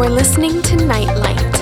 You're listening to Nightlight.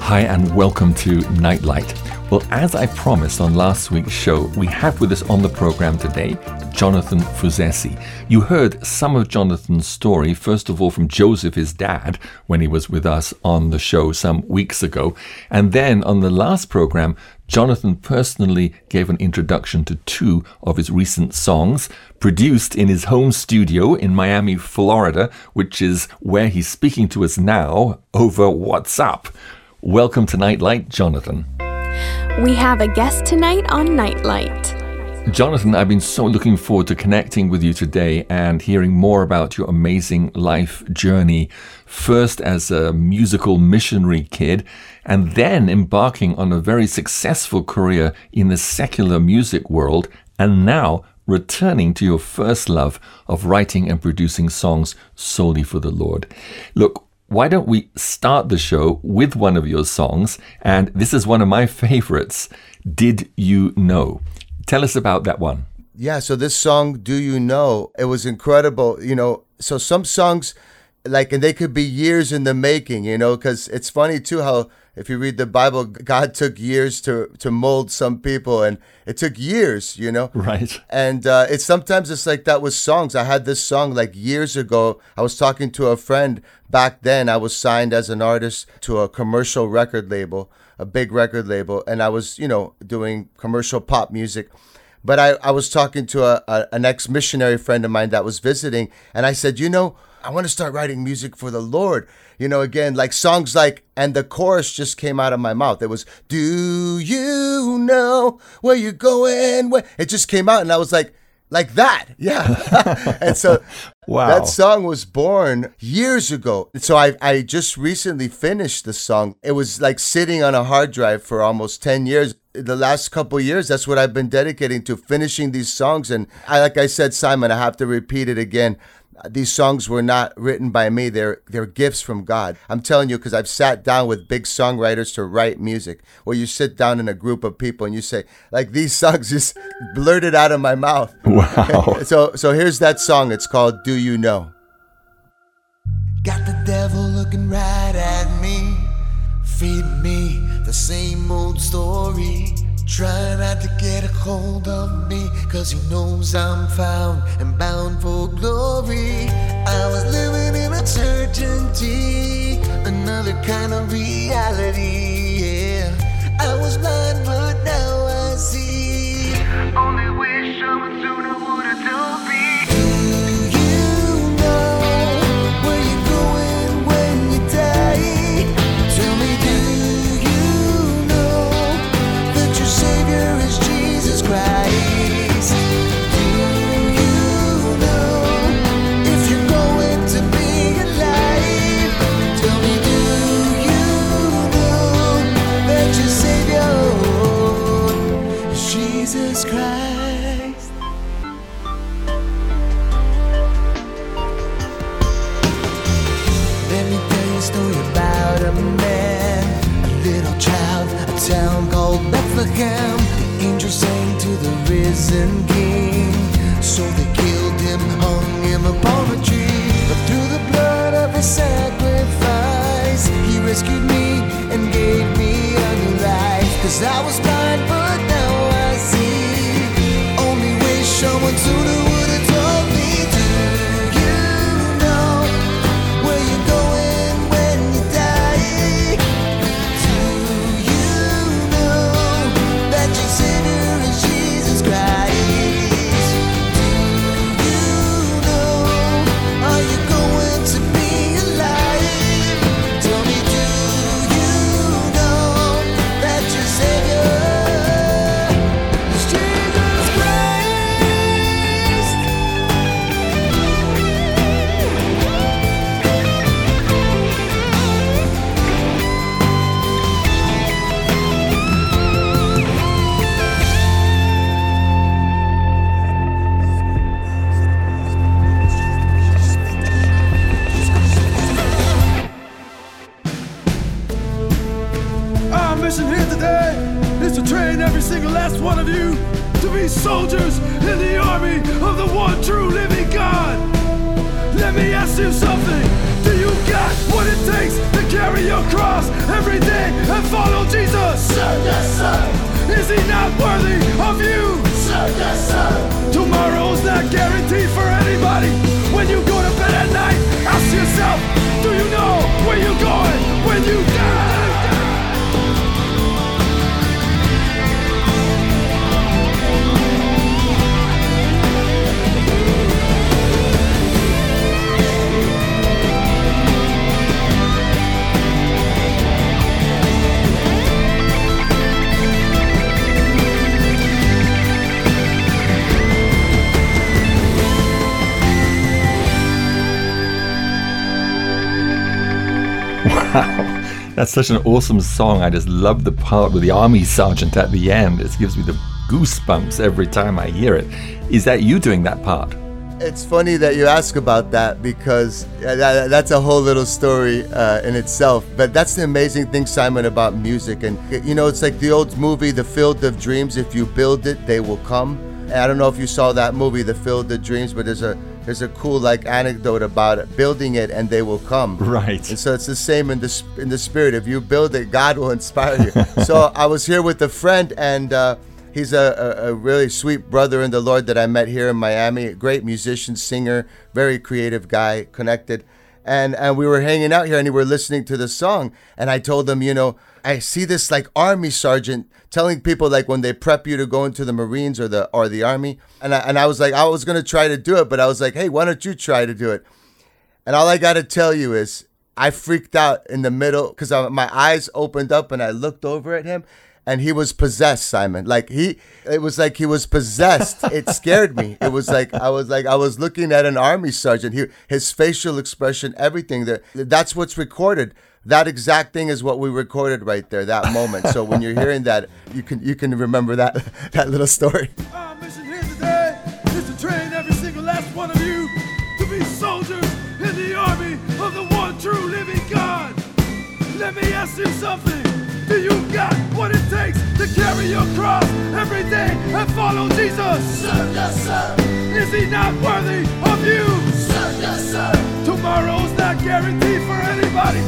Hi, and welcome to Nightlight. Well, as I promised on last week's show, we have with us on the program today Jonathan Fuzessi. You heard some of Jonathan's story, first of all from Joseph, his dad, when he was with us on the show some weeks ago. And then on the last program, Jonathan personally gave an introduction to two of his recent songs, produced in his home studio in Miami, Florida, which is where he's speaking to us now over WhatsApp. Welcome to Nightlight, Jonathan. We have a guest tonight on Nightlight. Jonathan, I've been so looking forward to connecting with you today and hearing more about your amazing life journey. First as a musical missionary kid, and then embarking on a very successful career in the secular music world, and now returning to your first love of writing and producing songs solely for the Lord. Look, why don't we start the show with one of your songs? And this is one of my favorites Did You Know? Tell us about that one. Yeah, so this song, Do You Know? It was incredible. You know, so some songs, like, and they could be years in the making, you know, because it's funny too how if you read the Bible, God took years to to mold some people, and it took years, you know. Right. And uh, it's sometimes it's like that with songs. I had this song like years ago. I was talking to a friend back then. I was signed as an artist to a commercial record label, a big record label, and I was, you know, doing commercial pop music. But I, I was talking to a, a an ex missionary friend of mine that was visiting, and I said, you know, I want to start writing music for the Lord. You know, again, like songs like, and the chorus just came out of my mouth. It was, Do you know where you're going? Where? It just came out, and I was like, like that. Yeah. and so Wow. that song was born years ago. So I, I just recently finished the song. It was like sitting on a hard drive for almost 10 years. The last couple years, that's what I've been dedicating to finishing these songs. And I, like I said, Simon, I have to repeat it again. These songs were not written by me. They're they're gifts from God. I'm telling you because I've sat down with big songwriters to write music. Where you sit down in a group of people and you say, like these songs just blurted out of my mouth. Wow. So so here's that song. It's called Do You Know? Got the devil looking right at me, feeding me the same old story. Trying not to get a hold of me, cause he knows I'm found and bound for glory. I was living in uncertainty, another kind of reality. Yeah, I was blind, but now I see. Only wish someone sooner one of you to be soldiers in the army of the one true living God. Let me ask you something. Do you got what it takes to carry your cross every day and follow Jesus? Sir, yes, sir. Is he not worthy of you? Sir, yes, sir. Tomorrow's not guaranteed for anybody. When you go to bed at night, ask yourself, do you know where you're going when you die? That's such an awesome song. I just love the part with the army sergeant at the end. It gives me the goosebumps every time I hear it. Is that you doing that part? It's funny that you ask about that because that, that's a whole little story uh, in itself. But that's the amazing thing, Simon, about music. And, you know, it's like the old movie, The Field of Dreams. If you build it, they will come. I don't know if you saw that movie, The Field of Dreams, but there's a there's a cool like anecdote about it, building it and they will come. Right. And so it's the same in the in the spirit. If you build it, God will inspire you. so I was here with a friend and. Uh, He's a, a, a, really sweet brother in the Lord that I met here in Miami. A great musician, singer, very creative guy, connected. And and we were hanging out here and we were listening to the song. And I told them you know, I see this like army sergeant telling people like when they prep you to go into the Marines or the or the army. And I and I was like, I was gonna try to do it, but I was like, hey, why don't you try to do it? And all I gotta tell you is I freaked out in the middle because my eyes opened up and I looked over at him and he was possessed simon. Like he it was like he was possessed. It scared me. It was like i was like i was looking at an army sergeant. He, his facial expression everything that that's what's recorded. That exact thing is what we recorded right there that moment. So when you're hearing that you can you can remember that that little story. Our mission here today. Is to train every single last one of you to be soldiers in the army of the one true living God. Let me ask you something. Do you got what it takes to carry your cross every day and follow Jesus? Sir, yes, sir. Is he not worthy of you? Sir, yes, sir. Tomorrow's not guaranteed for anybody.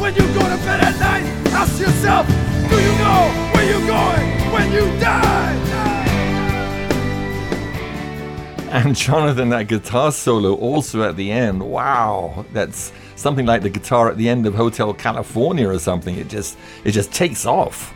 When you go to bed at night, ask yourself, do you know where you're going when you die? And Jonathan, that guitar solo also at the end. Wow, that's something like the guitar at the end of Hotel California or something. It just it just takes off.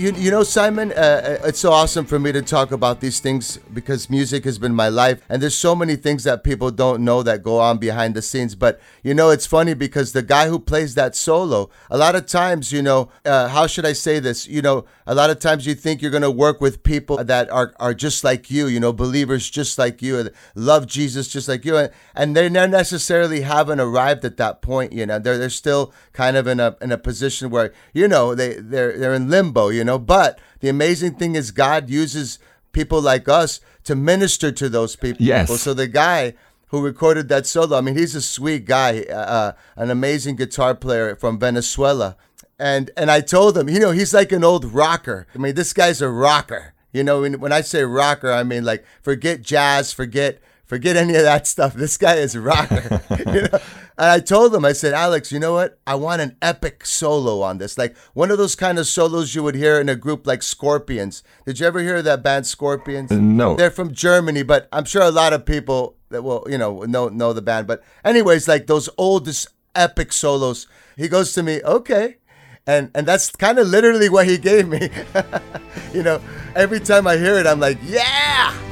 You, you know, Simon, uh, it's so awesome for me to talk about these things because music has been my life. And there's so many things that people don't know that go on behind the scenes. But, you know, it's funny because the guy who plays that solo, a lot of times, you know, uh, how should I say this? You know, a lot of times you think you're going to work with people that are, are just like you, you know, believers just like you, love Jesus just like you. And, and they necessarily haven't arrived at that point, you know, they're, they're still kind of in a, in a position where, you know, they, they're, they're in limbo, you know, but the amazing thing is God uses people like us to minister to those people. Yes. So the guy who recorded that solo, I mean, he's a sweet guy, uh, an amazing guitar player from Venezuela. And and I told him, you know, he's like an old rocker. I mean, this guy's a rocker. You know, when, when I say rocker, I mean like forget jazz, forget forget any of that stuff. This guy is a rocker. you know? And I told him, I said, Alex, you know what? I want an epic solo on this. Like one of those kind of solos you would hear in a group like Scorpions. Did you ever hear that band Scorpions? Uh, no. They're from Germany, but I'm sure a lot of people that will, you know, know know the band. But anyways, like those oldest epic solos. He goes to me, okay. And and that's kind of literally what he gave me. you know, every time I hear it, I'm like, yeah.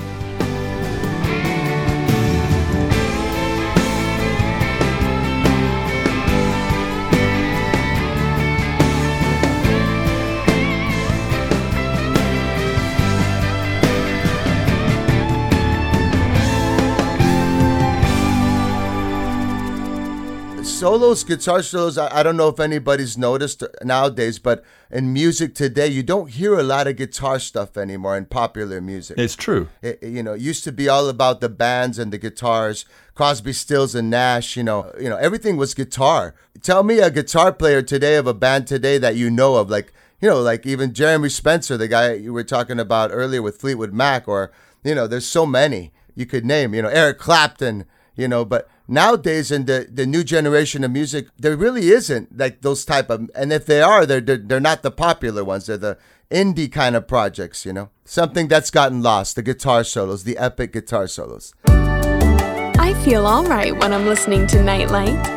Solos, guitar solos, I, I, don't know if anybody's noticed nowadays, but in music today, you don't hear a lot of guitar stuff anymore in popular music. It's true. It, you know, it used to be all about the bands and the guitars. Crosby, Stills, and Nash. You know, you know, everything was guitar. Tell me a guitar player today of a band today that you know of, like you know, like even Jeremy Spencer, the guy you were talking about earlier with Fleetwood Mac, or you know, there's so many you could name. You know, Eric Clapton. You know, but nowadays in the, the new generation of music, there really isn't like those type of, and if they are, they're, they're they're not the popular ones. They're the indie kind of projects. You know, something that's gotten lost. The guitar solos, the epic guitar solos. I feel alright when I'm listening to Nightlight.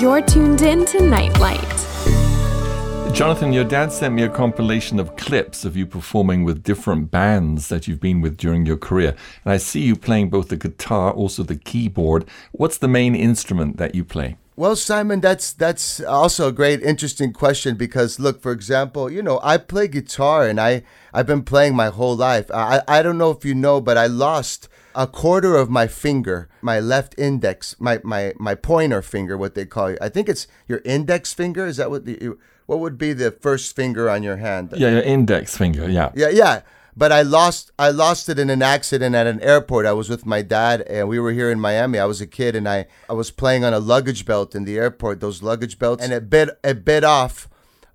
You're tuned in to Nightlight. Jonathan, your dad sent me a compilation of clips of you performing with different bands that you've been with during your career. And I see you playing both the guitar, also the keyboard. What's the main instrument that you play? Well, Simon, that's that's also a great, interesting question because look, for example, you know, I play guitar and I I've been playing my whole life. I I don't know if you know, but I lost a quarter of my finger, my left index, my my my pointer finger, what they call it. I think it's your index finger. Is that what the what would be the first finger on your hand? Yeah, your index finger. Yeah. Yeah, yeah. But I lost I lost it in an accident at an airport. I was with my dad and we were here in Miami. I was a kid and I, I was playing on a luggage belt in the airport, those luggage belts, and it bit it bit off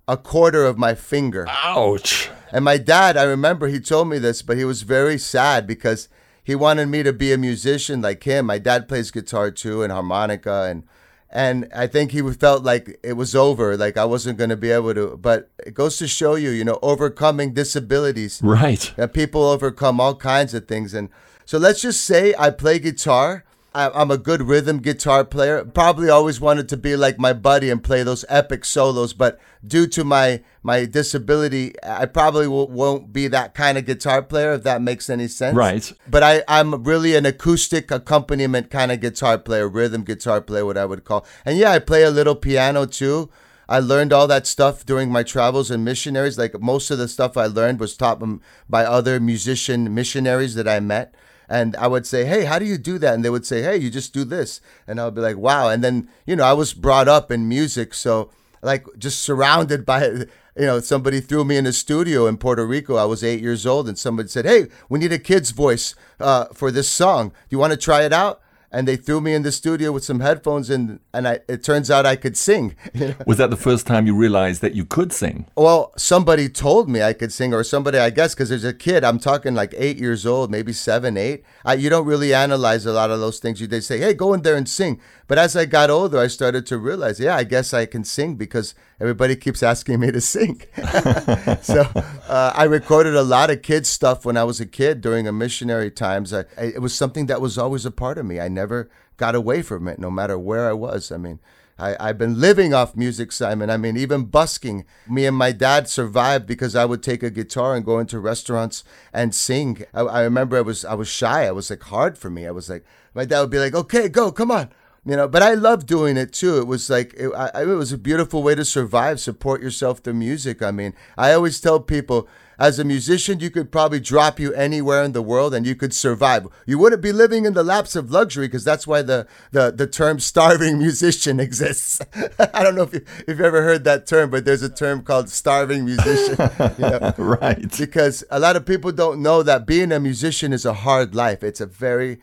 a quarter of my finger. Ouch. And my dad, I remember he told me this, but he was very sad because he wanted me to be a musician like him. My dad plays guitar too and harmonica and and I think he felt like it was over, like I wasn't going to be able to. But it goes to show you, you know, overcoming disabilities. Right. That people overcome all kinds of things. And so let's just say I play guitar. I'm a good rhythm guitar player. Probably always wanted to be like my buddy and play those epic solos, but due to my my disability, I probably w- won't be that kind of guitar player if that makes any sense. Right. But I I'm really an acoustic accompaniment kind of guitar player, rhythm guitar player, what I would call. And yeah, I play a little piano too. I learned all that stuff during my travels and missionaries. Like most of the stuff I learned was taught by other musician missionaries that I met. And I would say, hey, how do you do that? And they would say, hey, you just do this. And I would be like, wow. And then, you know, I was brought up in music. So, like, just surrounded by, you know, somebody threw me in a studio in Puerto Rico. I was eight years old. And somebody said, hey, we need a kid's voice uh, for this song. Do you want to try it out? And they threw me in the studio with some headphones, and, and I, it turns out I could sing. Was that the first time you realized that you could sing? Well, somebody told me I could sing, or somebody, I guess, because there's a kid. I'm talking like eight years old, maybe seven, eight. I, you don't really analyze a lot of those things. You they say, "Hey, go in there and sing." But as I got older, I started to realize, yeah, I guess I can sing because everybody keeps asking me to sing. so uh, I recorded a lot of kids stuff when I was a kid during a missionary times. I, I, it was something that was always a part of me. I never got away from it, no matter where I was. I mean. I, I've been living off music, Simon. I mean, even busking. Me and my dad survived because I would take a guitar and go into restaurants and sing. I, I remember I was I was shy. I was like hard for me. I was like my dad would be like, "Okay, go, come on." You know, but I love doing it too. It was like it, I, it was a beautiful way to survive, support yourself through music. I mean, I always tell people as a musician, you could probably drop you anywhere in the world and you could survive. You wouldn't be living in the laps of luxury because that's why the, the, the term starving musician exists. I don't know if, you, if you've ever heard that term, but there's a term called starving musician. You know? right. Because a lot of people don't know that being a musician is a hard life. It's a very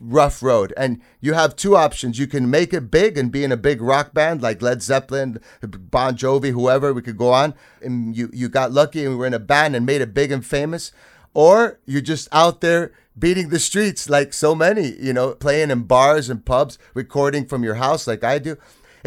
rough road. And you have two options. You can make it big and be in a big rock band like Led Zeppelin, Bon Jovi, whoever, we could go on. And you, you got lucky and we were in a band and made it big and famous. Or you're just out there beating the streets like so many, you know, playing in bars and pubs, recording from your house like I do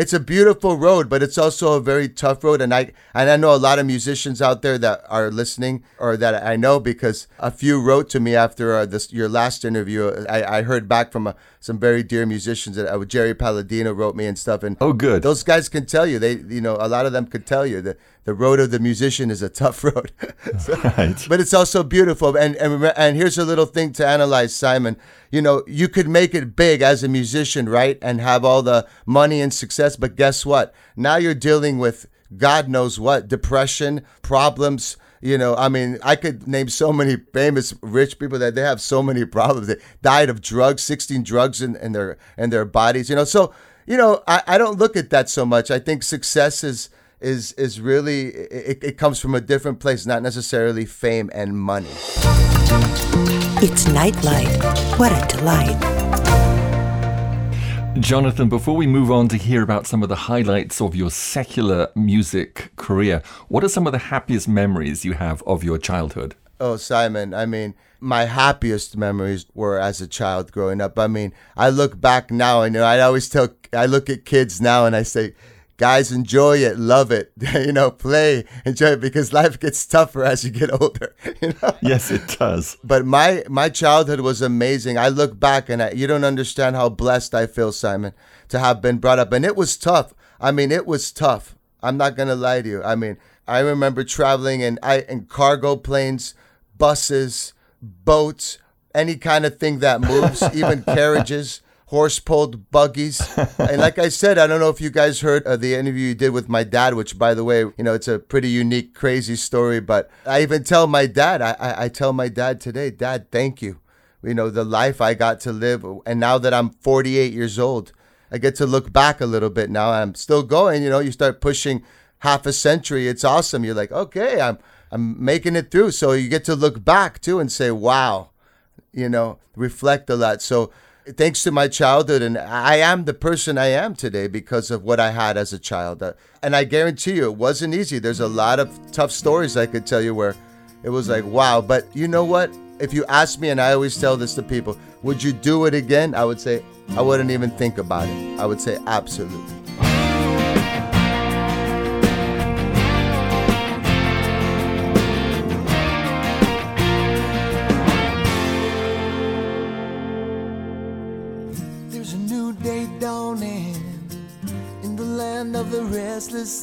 it's a beautiful road, but it's also a very tough road. And I and I know a lot of musicians out there that are listening, or that I know because a few wrote to me after uh, this your last interview. I, I heard back from uh, some very dear musicians that uh, Jerry Palladino wrote me and stuff. And Oh, good. those guys can tell you they you know a lot of them could tell you that the road of the musician is a tough road. So- Right. but it's also beautiful. And and and here's a little thing to analyze, Simon. You know, you could make it big as a musician, right, and have all the money and success. But guess what? Now you're dealing with God knows what depression, problems. You know, I mean, I could name so many famous rich people that they have so many problems. They died of drugs, 16 drugs in, in their in their bodies. You know, so you know, I, I don't look at that so much. I think success is is is really it, it comes from a different place, not necessarily fame and money. It's Nightlight. What a delight. Jonathan, before we move on to hear about some of the highlights of your secular music career, what are some of the happiest memories you have of your childhood? Oh, Simon, I mean, my happiest memories were as a child growing up. I mean, I look back now and you know, I always tell, I look at kids now and I say, guys, enjoy it, love it, you know, play, enjoy it because life gets tougher as you get older. You know? Yes, it does. But my my childhood was amazing. I look back and I, you don't understand how blessed I feel, Simon, to have been brought up. And it was tough. I mean, it was tough. I'm not gonna lie to you. I mean, I remember traveling in I in cargo planes buses, boats, any kind of thing that moves, even carriages, horse pulled buggies. and like I said, I don't know if you guys heard uh, the interview you did with my dad, which, by the way, you know, it's a pretty unique, crazy story. But I even tell my dad, I, I, I tell my dad today, Dad, thank you. You know, the life I got to live. And now that I'm 48 years old, I get to look back a little bit now. I'm still going, you know, you start pushing half a century. It's awesome. You're like, okay, I'm I'm making it through. So you get to look back too and say, wow, you know, reflect a lot. So thanks to my childhood, and I am the person I am today because of what I had as a child. Uh, and I guarantee you, it wasn't easy. There's a lot of tough stories I could tell you where it was like, wow. But you know what? If you ask me, and I always tell this to people, would you do it again? I would say, I wouldn't even think about it. I would say, absolutely.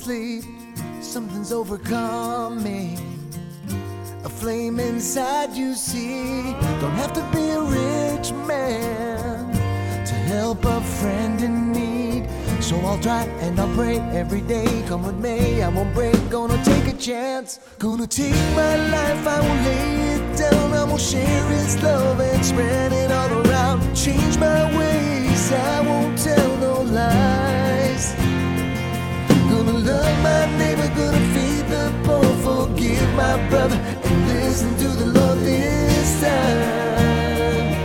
Sleep, something's overcome me. A flame inside you see. Don't have to be a rich man to help a friend in need. So I'll try and I'll pray every day. Come with me, I won't break. Gonna take a chance. Gonna take my life, I won't lay it down. I will share His love and spread it all around. Change my ways, I won't tell no lies. My neighbor, gonna feed the poor, forgive my brother, and listen to the Lord this time.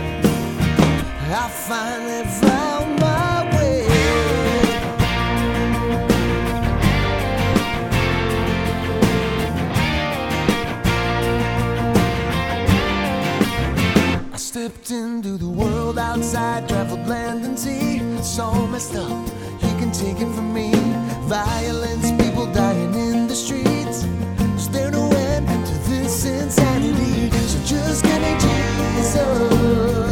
I finally found my way. I stepped into the world outside, traveled land and sea. All messed up, you can take it from me violence, people dying in the streets. Is there no end to this insanity? So just give me Jesus.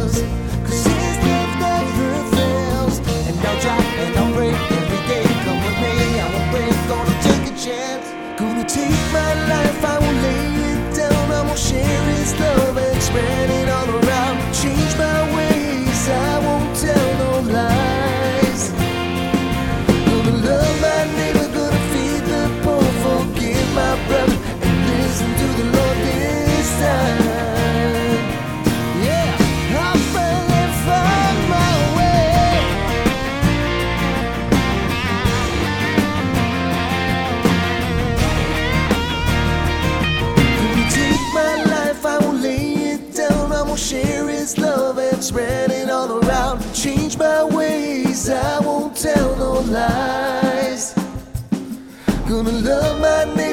Love and all around. Change my ways, I won't tell no lies. Gonna love my neighbor,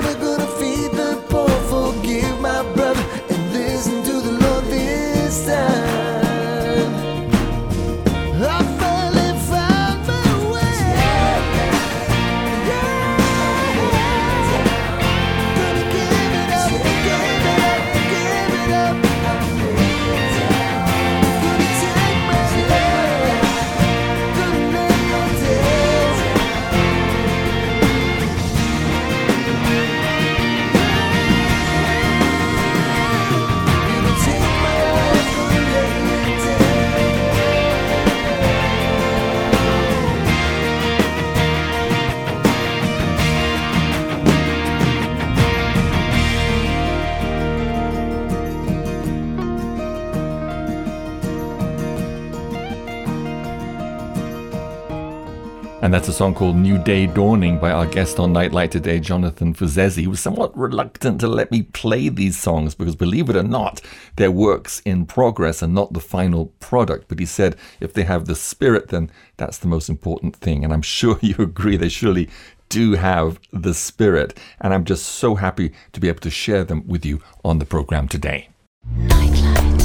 And that's a song called New Day Dawning by our guest on Nightlight today, Jonathan Fuzessi. He was somewhat reluctant to let me play these songs because, believe it or not, they're works in progress and not the final product. But he said if they have the spirit, then that's the most important thing. And I'm sure you agree, they surely do have the spirit. And I'm just so happy to be able to share them with you on the program today. Nightlight.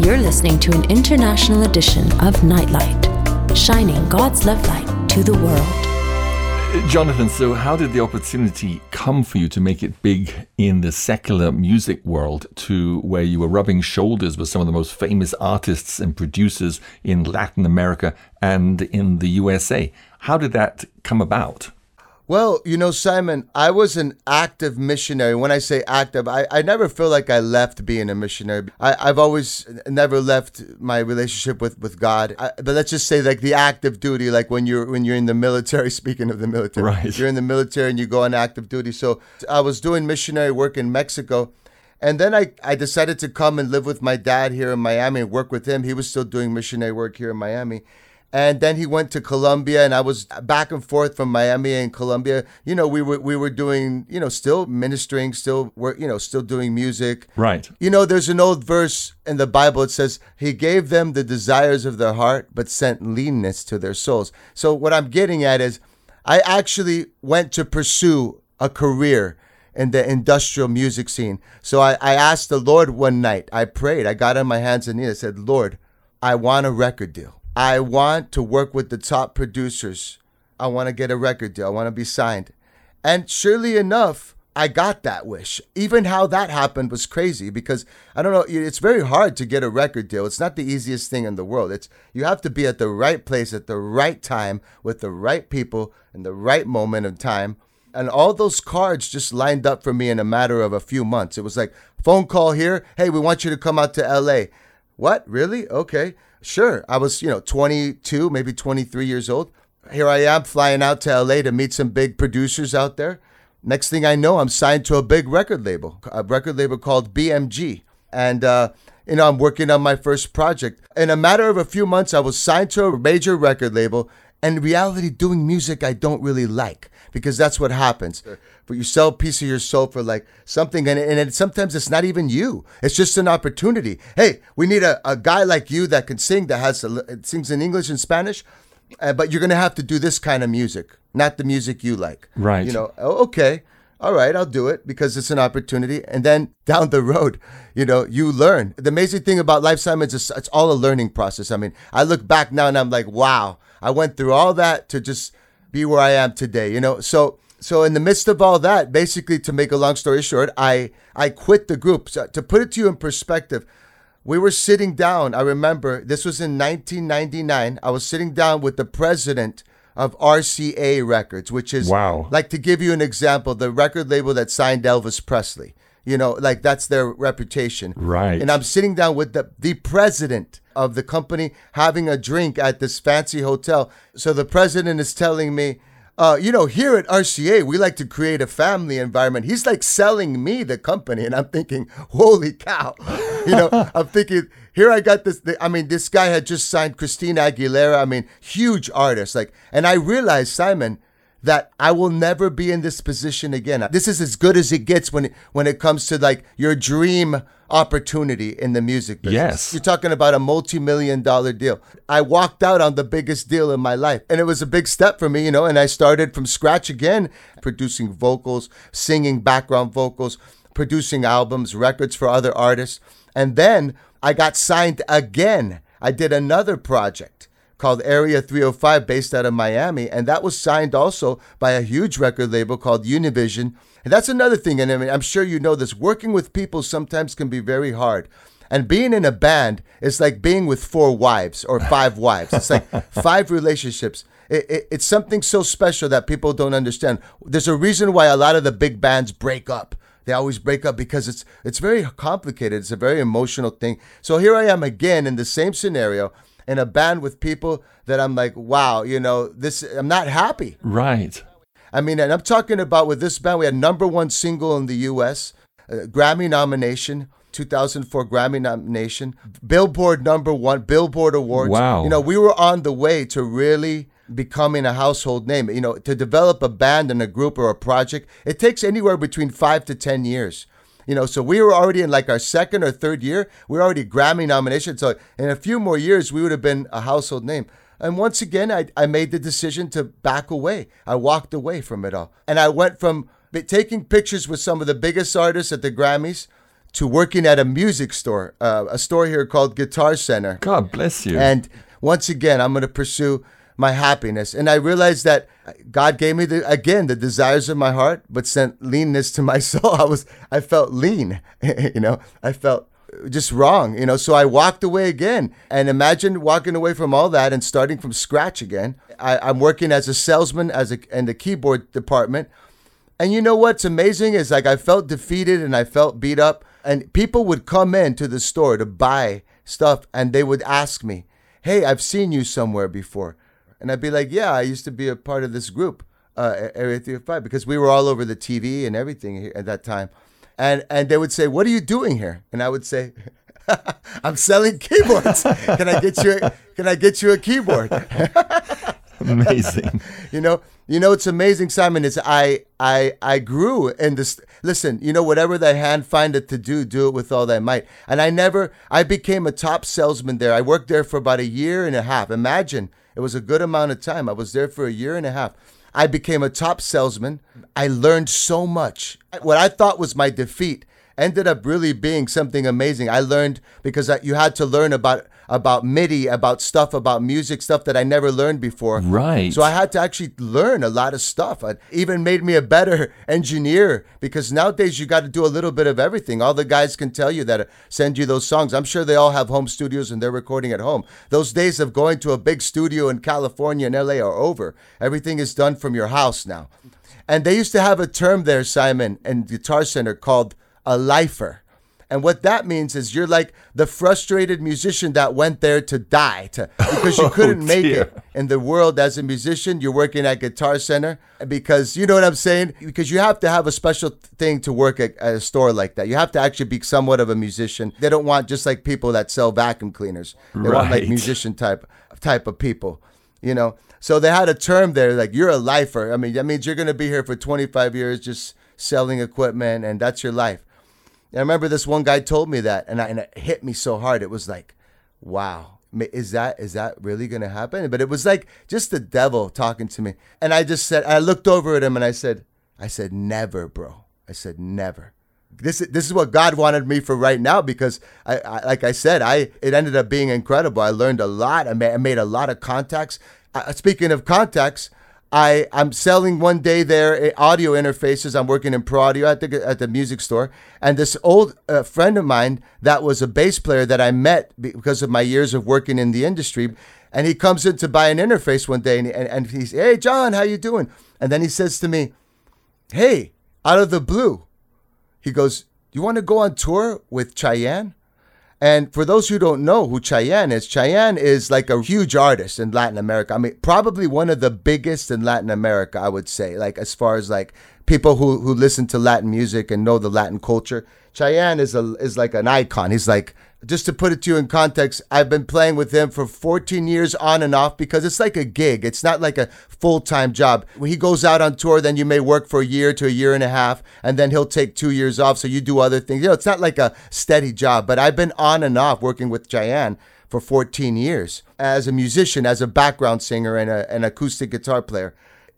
You're listening to an international edition of Nightlight shining God's love light to the world. Jonathan, so how did the opportunity come for you to make it big in the secular music world to where you were rubbing shoulders with some of the most famous artists and producers in Latin America and in the USA? How did that come about? Well, you know, Simon, I was an active missionary. When I say active, I, I never feel like I left being a missionary. I, I've always never left my relationship with, with God. I, but let's just say like the active duty, like when you're when you're in the military, speaking of the military. Right. You're in the military and you go on active duty. So I was doing missionary work in Mexico. And then I, I decided to come and live with my dad here in Miami and work with him. He was still doing missionary work here in Miami and then he went to Colombia, and I was back and forth from Miami and Colombia. You know, we were we were doing, you know, still ministering, still work, you know, still doing music. Right. You know, there's an old verse in the Bible. It says, "He gave them the desires of their heart, but sent leanness to their souls." So what I'm getting at is, I actually went to pursue a career in the industrial music scene. So I, I asked the Lord one night. I prayed. I got on my hands and knees. I said, "Lord, I want a record deal." I want to work with the top producers. I want to get a record deal. I want to be signed. And surely enough, I got that wish. Even how that happened was crazy because I don't know, it's very hard to get a record deal. It's not the easiest thing in the world. It's you have to be at the right place at the right time with the right people in the right moment of time. And all those cards just lined up for me in a matter of a few months. It was like phone call here, "Hey, we want you to come out to LA." What? Really? Okay. Sure. I was, you know, 22, maybe 23 years old. Here I am flying out to LA to meet some big producers out there. Next thing I know, I'm signed to a big record label, a record label called BMG. And, uh, you know, I'm working on my first project. In a matter of a few months, I was signed to a major record label and reality doing music I don't really like because that's what happens. But you sell a piece of your soul for like something, and, and it, sometimes it's not even you. It's just an opportunity. Hey, we need a, a guy like you that can sing, that has a, sings in English and Spanish, uh, but you're gonna have to do this kind of music, not the music you like. Right. You know. Oh, okay. All right, I'll do it because it's an opportunity. And then down the road, you know, you learn. The amazing thing about life, Simon, is it's all a learning process. I mean, I look back now and I'm like, wow, I went through all that to just be where I am today, you know? So, so in the midst of all that, basically to make a long story short, I, I quit the group. So to put it to you in perspective, we were sitting down. I remember this was in 1999. I was sitting down with the president of RCA Records, which is wow. Like to give you an example, the record label that signed Elvis Presley. You know, like that's their reputation. Right. And I'm sitting down with the the president of the company having a drink at this fancy hotel. So the president is telling me, uh, you know, here at RCA, we like to create a family environment. He's like selling me the company. And I'm thinking, holy cow. You know, I'm thinking, here I got this. I mean, this guy had just signed Christina Aguilera. I mean, huge artist. Like, and I realized, Simon, that I will never be in this position again. This is as good as it gets when it, when it comes to like your dream opportunity in the music business. Yes. You're talking about a multi-million dollar deal. I walked out on the biggest deal in my life and it was a big step for me, you know, and I started from scratch again, producing vocals, singing background vocals, producing albums, records for other artists. And then I got signed again. I did another project called Area 305 based out of Miami and that was signed also by a huge record label called Univision. And that's another thing and I mean I'm sure you know this working with people sometimes can be very hard. And being in a band is like being with four wives or five wives. It's like five relationships. It, it, it's something so special that people don't understand. There's a reason why a lot of the big bands break up. They always break up because it's it's very complicated. It's a very emotional thing. So here i am again in the same scenario in a band with people that I'm like, wow, you know, this I'm not happy. Right. I mean, and I'm talking about with this band, we had number one single in the U.S., uh, Grammy nomination. 2004 Grammy nomination, Billboard number one, Billboard Awards. Wow. You know, we were on the way to really becoming a household name. You know, to develop a band and a group or a project, it takes anywhere between five to 10 years. You know, so we were already in like our second or third year. We are already Grammy nomination. So in a few more years, we would have been a household name. And once again, I, I made the decision to back away. I walked away from it all. And I went from taking pictures with some of the biggest artists at the Grammys to working at a music store, uh, a store here called Guitar Center. God bless you. And once again, I'm going to pursue my happiness. And I realized that God gave me the again the desires of my heart, but sent leanness to my soul. I was I felt lean, you know. I felt just wrong, you know. So I walked away again. And imagine walking away from all that and starting from scratch again. I, am working as a salesman as a in the keyboard department. And you know what's amazing is like I felt defeated and I felt beat up. And people would come in to the store to buy stuff and they would ask me, Hey, I've seen you somewhere before. And I'd be like, yeah, I used to be a part of this group, uh, Area 305, because we were all over the TV and everything at that time. And, and they would say, what are you doing here? And I would say, I'm selling keyboards. Can I get you? A, can I get you a keyboard? amazing. you know, you know, it's amazing, Simon. Is I, I, I grew in this. Listen, you know, whatever thy hand findeth to do, do it with all thy might. And I never, I became a top salesman there. I worked there for about a year and a half. Imagine it was a good amount of time. I was there for a year and a half. I became a top salesman. I learned so much. What I thought was my defeat ended up really being something amazing. I learned because you had to learn about about MIDI, about stuff, about music, stuff that I never learned before. Right. So I had to actually learn a lot of stuff. It even made me a better engineer because nowadays you got to do a little bit of everything. All the guys can tell you that uh, send you those songs. I'm sure they all have home studios and they're recording at home. Those days of going to a big studio in California and LA are over. Everything is done from your house now. And they used to have a term there, Simon, in Guitar Center called a lifer. And what that means is you're like the frustrated musician that went there to die to, because you oh, couldn't oh, make it in the world as a musician. You're working at Guitar Center because you know what I'm saying? Because you have to have a special thing to work at, at a store like that. You have to actually be somewhat of a musician. They don't want just like people that sell vacuum cleaners. They right. want like musician type type of people, you know? So they had a term there like you're a lifer. I mean, that means you're going to be here for 25 years just selling equipment and that's your life. I remember this one guy told me that, and, I, and it hit me so hard. It was like, wow, is that is that really gonna happen? But it was like just the devil talking to me, and I just said, I looked over at him and I said, I said, never, bro. I said, never. This this is what God wanted me for right now because I, I like I said, I it ended up being incredible. I learned a lot. I made, I made a lot of contacts. Uh, speaking of contacts, I I'm selling one day there eh, audio interfaces. I'm working in pro audio at the at the music store, and this old uh, friend of mine that was a bass player that I met because of my years of working in the industry, and he comes in to buy an interface one day, and, and, and he's hey John, how you doing? And then he says to me, Hey, out of the blue, he goes, You want to go on tour with Chayanne? And for those who don't know who Chayanne is, Chayanne is like a huge artist in Latin America. I mean, probably one of the biggest in Latin America, I would say. Like as far as like people who who listen to Latin music and know the Latin culture, Chayanne is a is like an icon. He's like just to put it to you in context, I've been playing with him for 14 years on and off because it's like a gig. It's not like a full time job. When he goes out on tour, then you may work for a year to a year and a half, and then he'll take two years off. So you do other things. You know, it's not like a steady job, but I've been on and off working with Chayanne for 14 years as a musician, as a background singer, and a, an acoustic guitar player.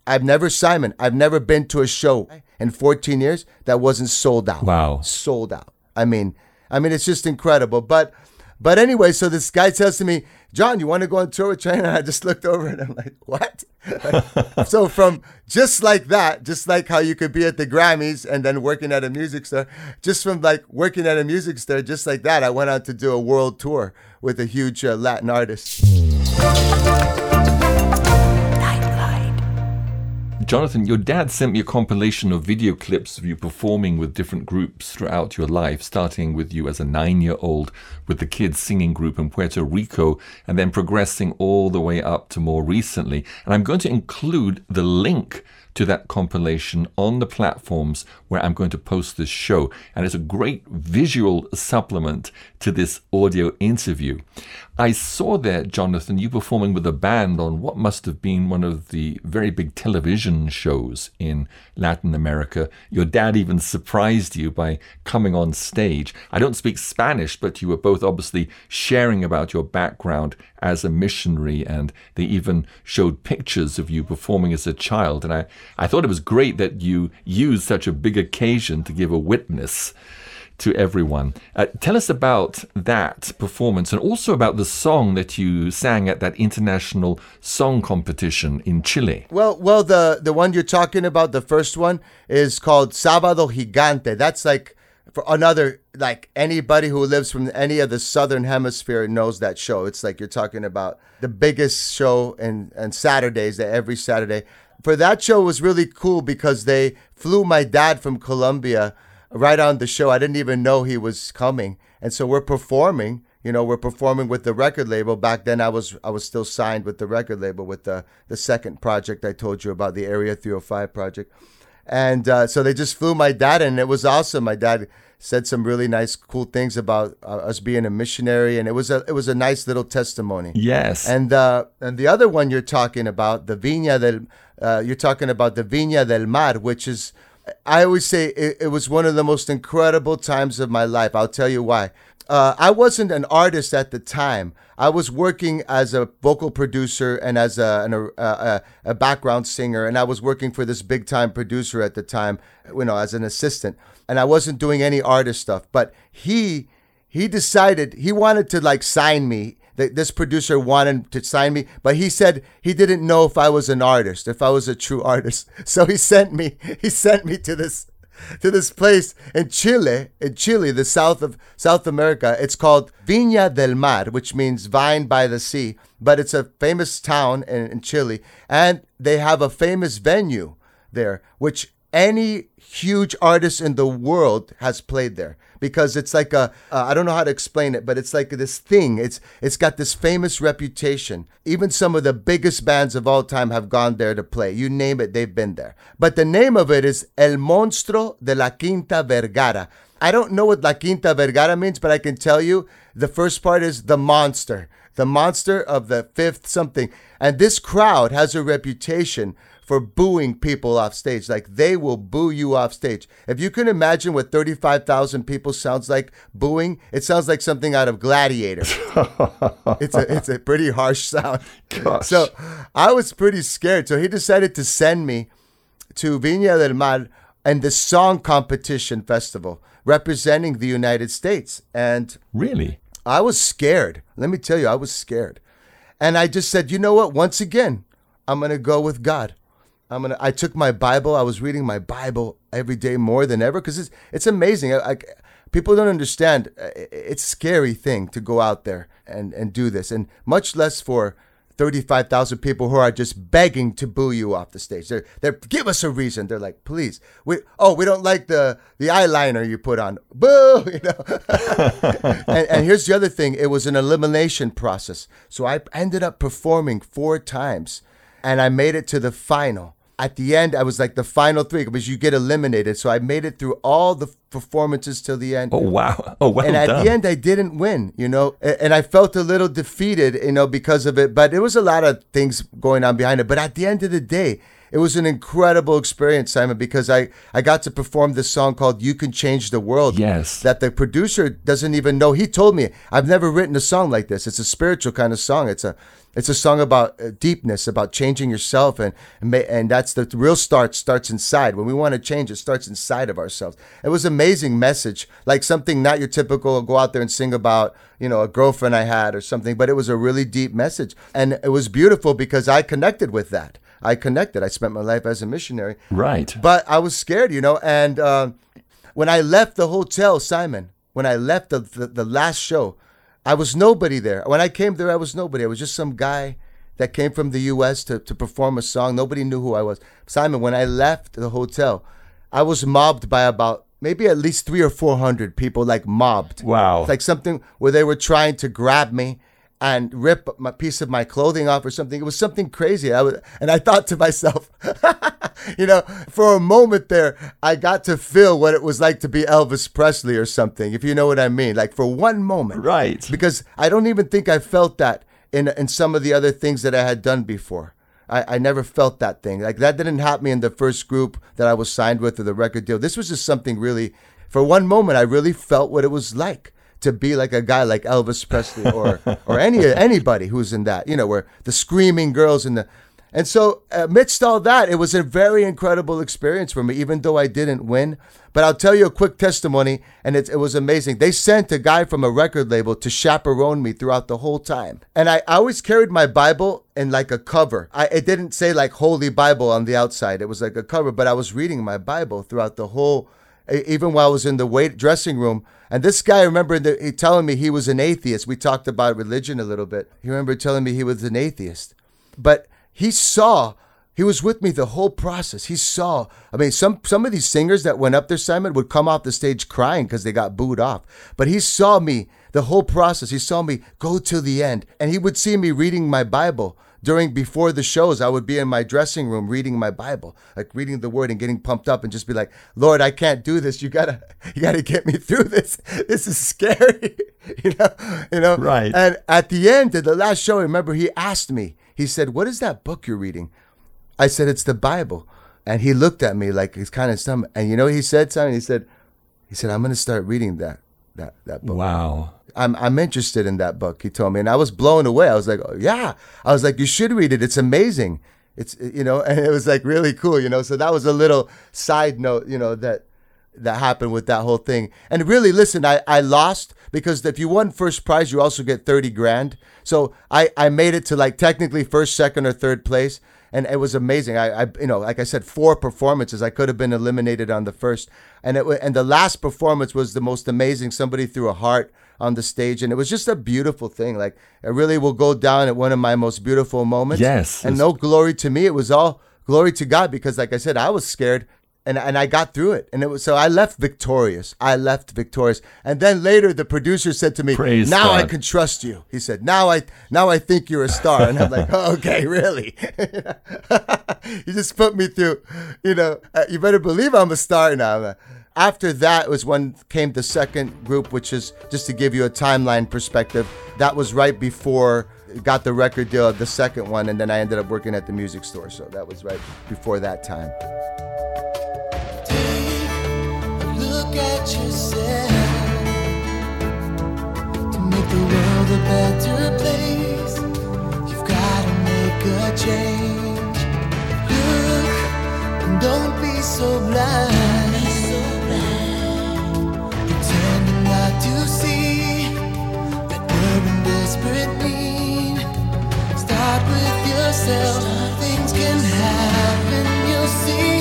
I've never, Simon, I've never been to a show in 14 years that wasn't sold out. Wow. Sold out. I mean, I mean, it's just incredible. But but anyway, so this guy says to me, John, you want to go on tour with Chayanne? And I just looked over and I'm like, what? so from just like that, just like how you could be at the Grammys and then working at a music store, just from like working at a music store, just like that, I went out to do a world tour with a huge uh, Latin artist. Jonathan, your dad sent me a compilation of video clips of you performing with different groups throughout your life, starting with you as a nine year old with the kids singing group in Puerto Rico, and then progressing all the way up to more recently. And I'm going to include the link to that compilation on the platforms where I'm going to post this show. And it's a great visual supplement to this audio interview. I saw there, Jonathan, you performing with a band on what must have been one of the very big television shows in Latin America. Your dad even surprised you by coming on stage. I don't speak Spanish, but you were both obviously sharing about your background as a missionary, and they even showed pictures of you performing as a child. And I, I thought it was great that you used such a big occasion to give a witness to everyone. Uh, tell us about that performance and also about the song that you sang at that international song competition in Chile. Well, well, the the one you're talking about, the first one, is called Sábado Gigante. That's like for another like anybody who lives from any of the southern hemisphere knows that show. It's like you're talking about the biggest show and and Saturdays that every Saturday. For that show was really cool because they flew my dad from Colombia right on the show. I didn't even know he was coming, and so we're performing. You know, we're performing with the record label. Back then, I was I was still signed with the record label with the the second project I told you about, the Area 305 project, and uh, so they just flew my dad, and it was awesome. My dad said some really nice, cool things about uh, us being a missionary, and it was a it was a nice little testimony. Yes. And uh, and the other one you're talking about, the Viña del, uh, you're talking about the Viña del Mar, which is I always say it, it, was one of the most incredible times of my life. I'll tell you why. Uh, I wasn't an artist at the time. I was working as a vocal producer and as a, an, a, a, a background singer, and I was working for this big time producer at the time, you know, as an assistant. And I wasn't doing any artist stuff. But he he decided he wanted to like sign me this producer wanted to sign me, but he said he didn't know if I was an artist, if I was a true artist. So he sent me, he sent me to this to this place in Chile, in Chile, the south of South America. It's called Viña del Mar, which means vine by the sea, but it's a famous town in, in Chile, and they have a famous venue there, which any huge artist in the world has played there because it's like a uh, I don't know how to explain it, but it's like this thing. It's it's got this famous reputation. Even some of the biggest bands of all time have gone there to play. You name it, they've been there. But the name of it is El Monstruo de la Quinta Vergara. I don't know what La Quinta Vergara means, but I can tell you the first part is the monster, the monster of the fifth something. And this crowd has a reputation for booing people off stage. Like they will boo you off stage. If you can imagine what 35,000 people sounds like booing, it sounds like something out of Gladiator. it's a it's a pretty harsh sound. Gosh. So I was pretty scared. So he decided to send me to Viña del Mar and the song competition festival representing the United States. And really, I was scared. Let me tell you, I was scared. And I just said, you know what? Once again, I'm going to go with God. I'm gonna. I took my Bible. I was reading my Bible every day more than ever because it's it's amazing. I, I, people don't understand. Uh, it's a scary thing to go out there and and do this, and much less for. 35,000 people who are just begging to boo you off the stage. They're, they're give us a reason. They're like, please, we oh we don't like the the eyeliner you put on. Boo, you know. and, and here's the other thing. It was an elimination process. So I ended up performing four times, and I made it to the final at the end, I was like the final three because you get eliminated. So I made it through all the performances till the end. Oh wow! Oh well And at done. the end, I didn't win. You know, and I felt a little defeated. You know, because of it. But there was a lot of things going on behind it. But at the end of the day, it was an incredible experience, Simon, because I, I got to perform this song called You Can Change the World. Yes. That the producer doesn't even know. He told me, I've never written a song like this. It's a spiritual kind of song. It's a it's a song about uh, deepness, about changing yourself, and and that's the real start starts inside. When we want to change, it starts inside of ourselves. It was an amazing message, like something not your typical go out there and sing about, you know, a girlfriend I had or something, but it was a really deep message, and it was beautiful because I connected with that. I connected. I spent my life as a missionary. Right. But I was scared, you know. And uh, when I left the hotel, Simon, when I left the, the, the last show, I was nobody there. When I came there, I was nobody. I was just some guy that came from the U.S. to, to perform a song. Nobody knew who I was. Simon, when I left the hotel, I was mobbed by about maybe at least three or four hundred people, like mobbed. Wow. Like something where they were trying to grab me and rip a piece of my clothing off or something. It was something crazy. I was, and I thought to myself, you know, for a moment there, I got to feel what it was like to be Elvis Presley or something, if you know what I mean. Like for one moment. Right. Because I don't even think I felt that in, in some of the other things that I had done before. I, I never felt that thing. Like that didn't happen in the first group that I was signed with or the record deal. This was just something really, for one moment, I really felt what it was like to be like a guy like Elvis Presley or or any anybody who's in that, you know, where the screaming girls and the and so amidst all that, it was a very incredible experience for me, even though I didn't win. But I'll tell you a quick testimony, and it, it was amazing. They sent a guy from a record label to chaperone me throughout the whole time. And I, I always carried my Bible in like a cover. I, it didn't say like Holy Bible on the outside. It was like a cover, but I was reading my Bible throughout the whole, even while I was in the wait dressing room. And this guy, I remember the, he telling me he was an atheist. We talked about religion a little bit. He remembered telling me he was an atheist. But he saw he was with me the whole process. He saw. I mean, some some of these singers that went up there, Simon, would come off the stage crying because they got booed off. But he saw me the whole process. He saw me go to the end, and he would see me reading my Bible during before the shows. I would be in my dressing room reading my Bible, like reading the Word and getting pumped up, and just be like, "Lord, I can't do this. You gotta, you gotta get me through this. This is scary." you know, you know. Right. And at the end of the last show, remember, he asked me. He said, What is that book you're reading? I said, It's the Bible. And he looked at me like he's kind of some and you know he said something? He said, he said, I'm gonna start reading that that that book. Wow. I'm I'm interested in that book, he told me. And I was blown away. I was like, oh, yeah. I was like, you should read it. It's amazing. It's you know, and it was like really cool, you know. So that was a little side note, you know, that that happened with that whole thing. And really, listen, I, I lost because if you won first prize, you also get 30 grand. So I, I made it to like technically first, second, or third place. And it was amazing. I, I, you know, like I said, four performances. I could have been eliminated on the first, and it and the last performance was the most amazing. Somebody threw a heart on the stage, and it was just a beautiful thing. Like it really will go down at one of my most beautiful moments. Yes, and no glory to me. It was all glory to God because, like I said, I was scared and and I got through it. And it was so I left victorious. I left victorious. And then later the producer said to me, Praise "Now God. I can trust you." He said, "Now I now I think you're a star." And I'm like, oh, "Okay, really?" you just put me through. You know, uh, you better believe I'm a star now. After that was when came the second group, which is just to give you a timeline perspective. That was right before got the record deal, the second one, and then I ended up working at the music store. So that was right before that time. Look at yourself to make the world a yourself. Things can happen. You'll see.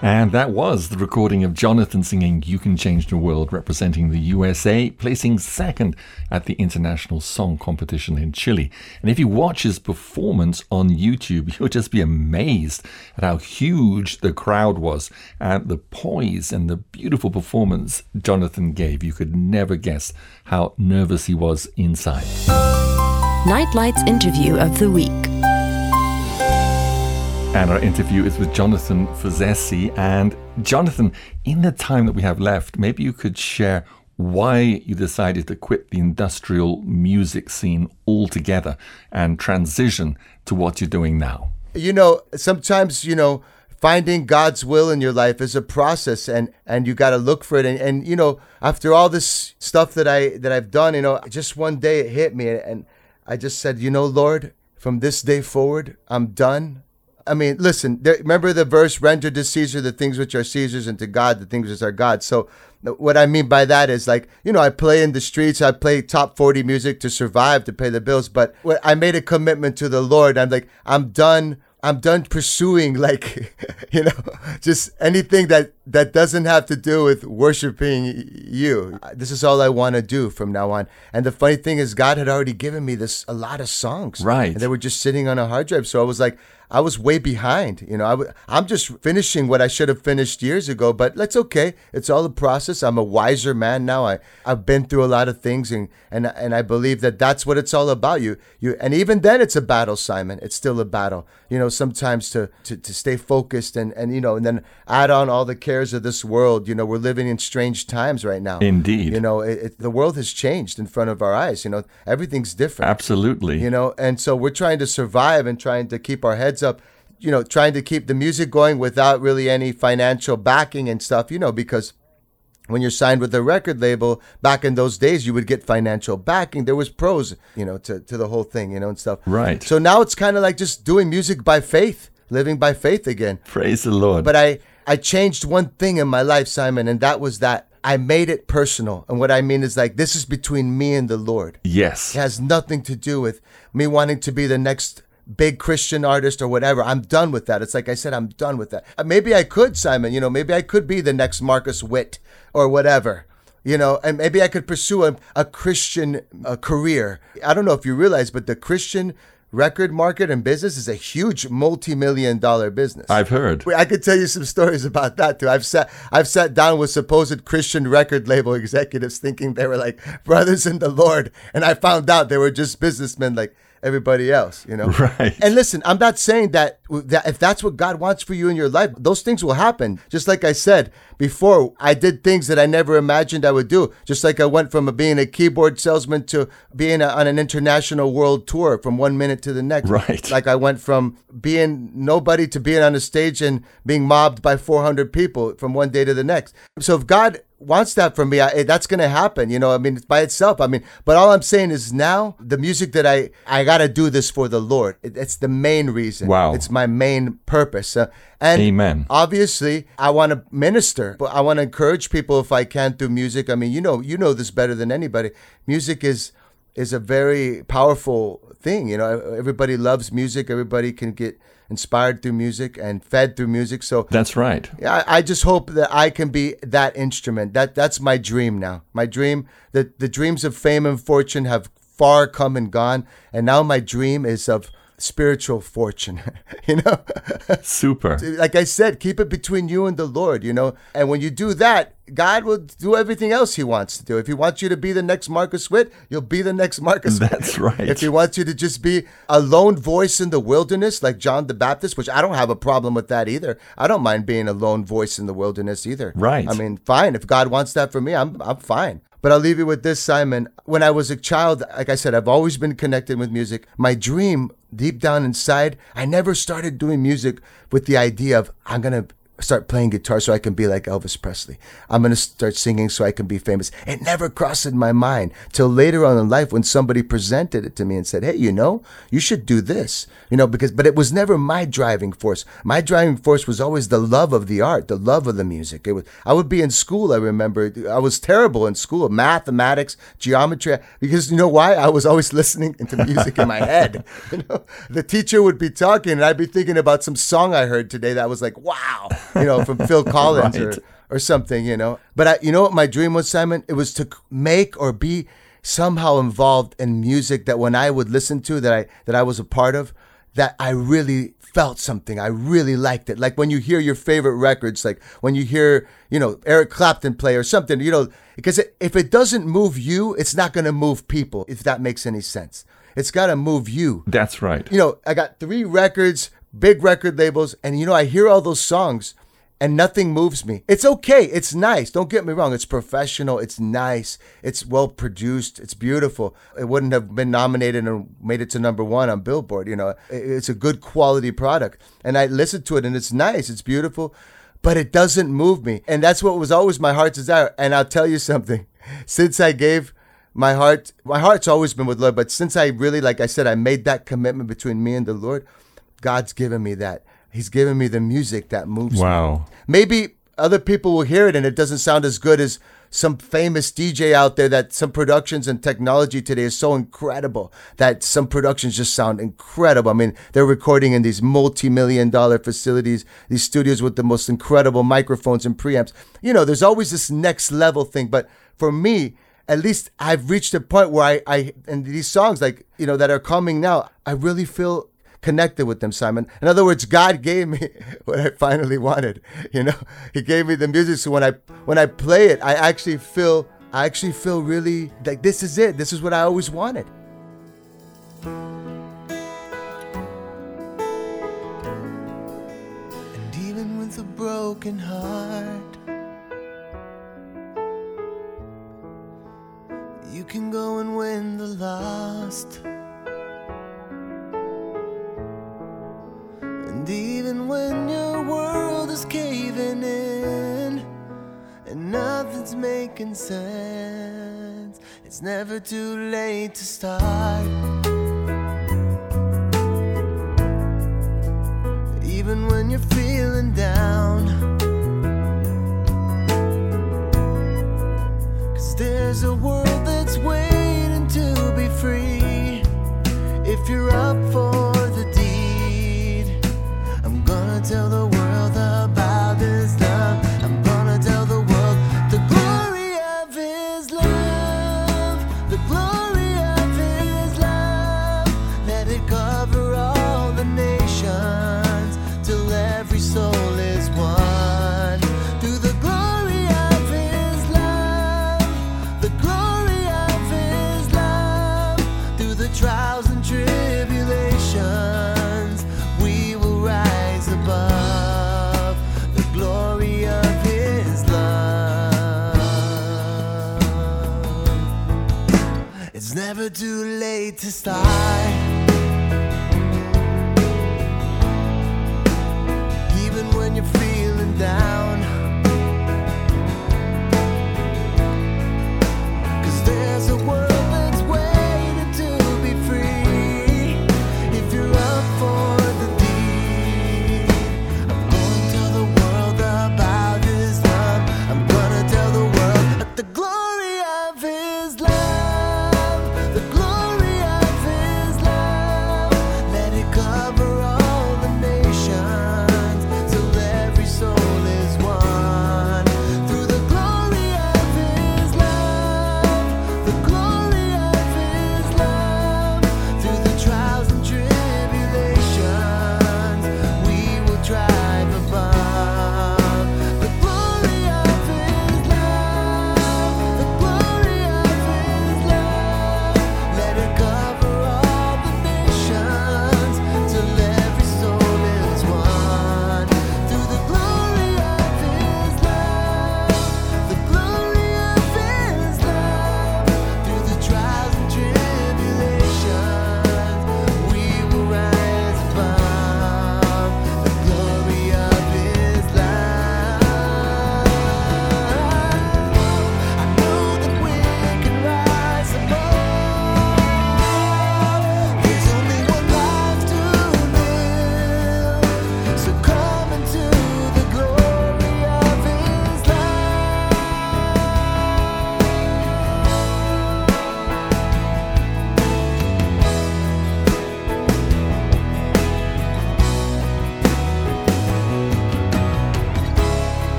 And that was the recording of Jonathan singing You Can Change the World, representing the USA, placing second at the International Song Competition in Chile. And if you watch his performance on YouTube, you'll just be amazed at how huge the crowd was and the poise and the beautiful performance Jonathan gave. You could never guess how nervous he was inside. Nightlight's interview of the week. And our interview is with Jonathan Fuzessi. And Jonathan, in the time that we have left, maybe you could share why you decided to quit the industrial music scene altogether and transition to what you're doing now. You know, sometimes, you know, finding God's will in your life is a process and and you got to look for it and, and you know after all this stuff that I that I've done you know just one day it hit me and I just said you know Lord from this day forward I'm done I mean, listen, there, remember the verse, render to Caesar the things which are Caesar's and to God the things which are God's. So, what I mean by that is like, you know, I play in the streets, I play top 40 music to survive, to pay the bills. But I made a commitment to the Lord. I'm like, I'm done I'm done pursuing like you know just anything that that doesn't have to do with worshiping you. This is all I want to do from now on. And the funny thing is God had already given me this a lot of songs. Right. And they were just sitting on a hard drive. So I was like I was way behind. You know, i w- I'm just finishing what I should have finished years ago, but that's okay. It's all a process. I'm a wiser man now. I, I've been through a lot of things, and, and, and I believe that that's what it's all about. You, you, and even then, it's a battle, Simon. It's still a battle. You know, sometimes to, to, to stay focused and, and, you know, and then add on all the cares of this world. You know, we're living in strange times right now. Indeed. You know, it, it, the world has changed in front of our eyes. You know, everything's different. Absolutely. You know, and so we're trying to survive and trying to keep our heads up you know, trying to keep the music going without really any financial backing and stuff, you know, because when you're signed with a record label, back in those days, you would get financial backing. There was pros, you know, to, to the whole thing, you know, and stuff. Right. So now it's kind of like just doing music by faith, living by faith again. Praise the Lord. But I, I changed one thing in my life, Simon, and that was that I made it personal. And what I mean is like, this is between me and the Lord. Yes. It has nothing to do with me wanting to be the next big Christian artist or whatever. I'm done with that. It's like I said, I'm done with that. Uh, maybe I could, Simon, you know, maybe I could be the next Marcos Witt or whatever. You know, and maybe I could pursue a, a Christian uh, career. I don't know if you realize, but the Christian record market and business is a huge multi-million dollar business. I've heard. I could tell you some stories about that too. I've sat I've sat down with supposed Christian record label executives thinking they were like brothers in the Lord, and I found out they were just businessmen like everybody else, you know. Right. And listen, I'm not saying that that if that's what God wants for you in your life, those things will happen. Just like I said before, I did things that I never imagined I would do. Just like I went from being a keyboard salesman to being a, on an international world tour from one minute to the next. Right. Like I went from being nobody to being on a stage and being mobbed by 400 people from one day to the next. So if God wants that from me, I, that's going to happen. You know, I mean, by itself. I mean, but all I'm saying is now the music that I I got to do this for the Lord. It, it's the main reason. Wow. It's my main purpose. Uh, and Amen. obviously, I want to minister, but I want to encourage people if I can through music. I mean, you know, you know this better than anybody. Music is is a very powerful thing. You know, everybody loves music. Everybody can get inspired through music and fed through music. So That's right. I, I just hope that I can be that instrument. That that's my dream now. My dream. The the dreams of fame and fortune have far come and gone, and now my dream is of spiritual fortune. you know, Super. like I said, keep it between you and the Lord. You know, and when you do that, God will do everything else He wants to do. If He wants you to be the next Marcos Witt, you'll be the next Marcos. Witt. That's right. If He wants you to just be a lone voice in the wilderness, like John the Baptist, which I don't have a problem with that either. I don't mind being a lone voice in the wilderness either. Right. I mean, fine. If God wants that for me, I'm I'm fine. But I'll leave you with this, Simon. When I was a child, like I said, I've always been connected with music. My dream, deep down inside, I never started doing music with the idea of I'm gonna start playing guitar so I can be like Elvis Presley. I'm going to start singing so I can be famous. It never crossed in my mind till later on in life when somebody presented it to me and said, Hey, you know, you should do this, you know, because, but it was never my driving force. My driving force was always the love of the art, the love of the music. It was, I would be in school. I remember I was terrible in school, mathematics, geometry, because you know why? I was always listening to music in my head. You know, the teacher would be talking and I'd be thinking about some song I heard today that was like, wow, you know, from Phil Collins Right. or, or something, you know. But I, you know what my dream was, Simon? It was to make or be somehow involved in music that when I would listen to that I that I was a part of, that I really felt something. I really liked it. Like when you hear your favorite records, like when you hear, you know, Eric Clapton play or something, you know, because it, if it doesn't move you, it's not going to move people, if that makes any sense. It's got to move you That's right. you know, I got three records, big record labels, and you know, I hear all those songs and nothing moves me. It's okay. It's nice. Don't get me wrong. It's professional. It's nice. It's well produced. It's beautiful. It wouldn't have been nominated and made it to number one on Billboard. You know, it's a good quality product. And I listen to it and it's nice. It's beautiful, but it doesn't move me. And that's what was always my heart's desire. And I'll tell you something. Since I gave my heart my heart's always been with Lord, but since I really, like I said, I made that commitment between me and the Lord, God's given me that. He's given me the music that moves me. Wow. Maybe other people will hear it and it doesn't sound as good as some famous DJ out there that some productions and technology today is so incredible that some productions just sound incredible. I mean, they're recording in these multi-million dollar facilities, these studios with the most incredible microphones and preamps. You know, there's always this next level thing, but for me, at least I've reached a point where I, I and these songs like, you know, that are coming now, I really feel connected with them, Simon. In other words, God gave me what I finally wanted. You know, He gave me the music, so when I when I play it, I actually feel I actually feel really like this is it. This is what I always wanted. And even with a broken heart, you can go and win the lost. And even when your world is caving in and nothing's making sense, it's never too late to start. even when you're feeling down. Cause there's a world that's waiting to be free. If you're up It's never too late to start. even when you're feeling down. Cause there's a world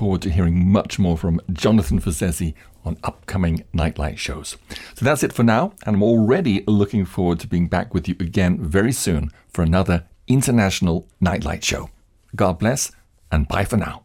forward to hearing much more from Jonathan Fuzessi on upcoming Nightlight shows. So that's it for now, and I'm already looking forward to being back with you again very soon for another international Nightlight show. God bless, and bye for now.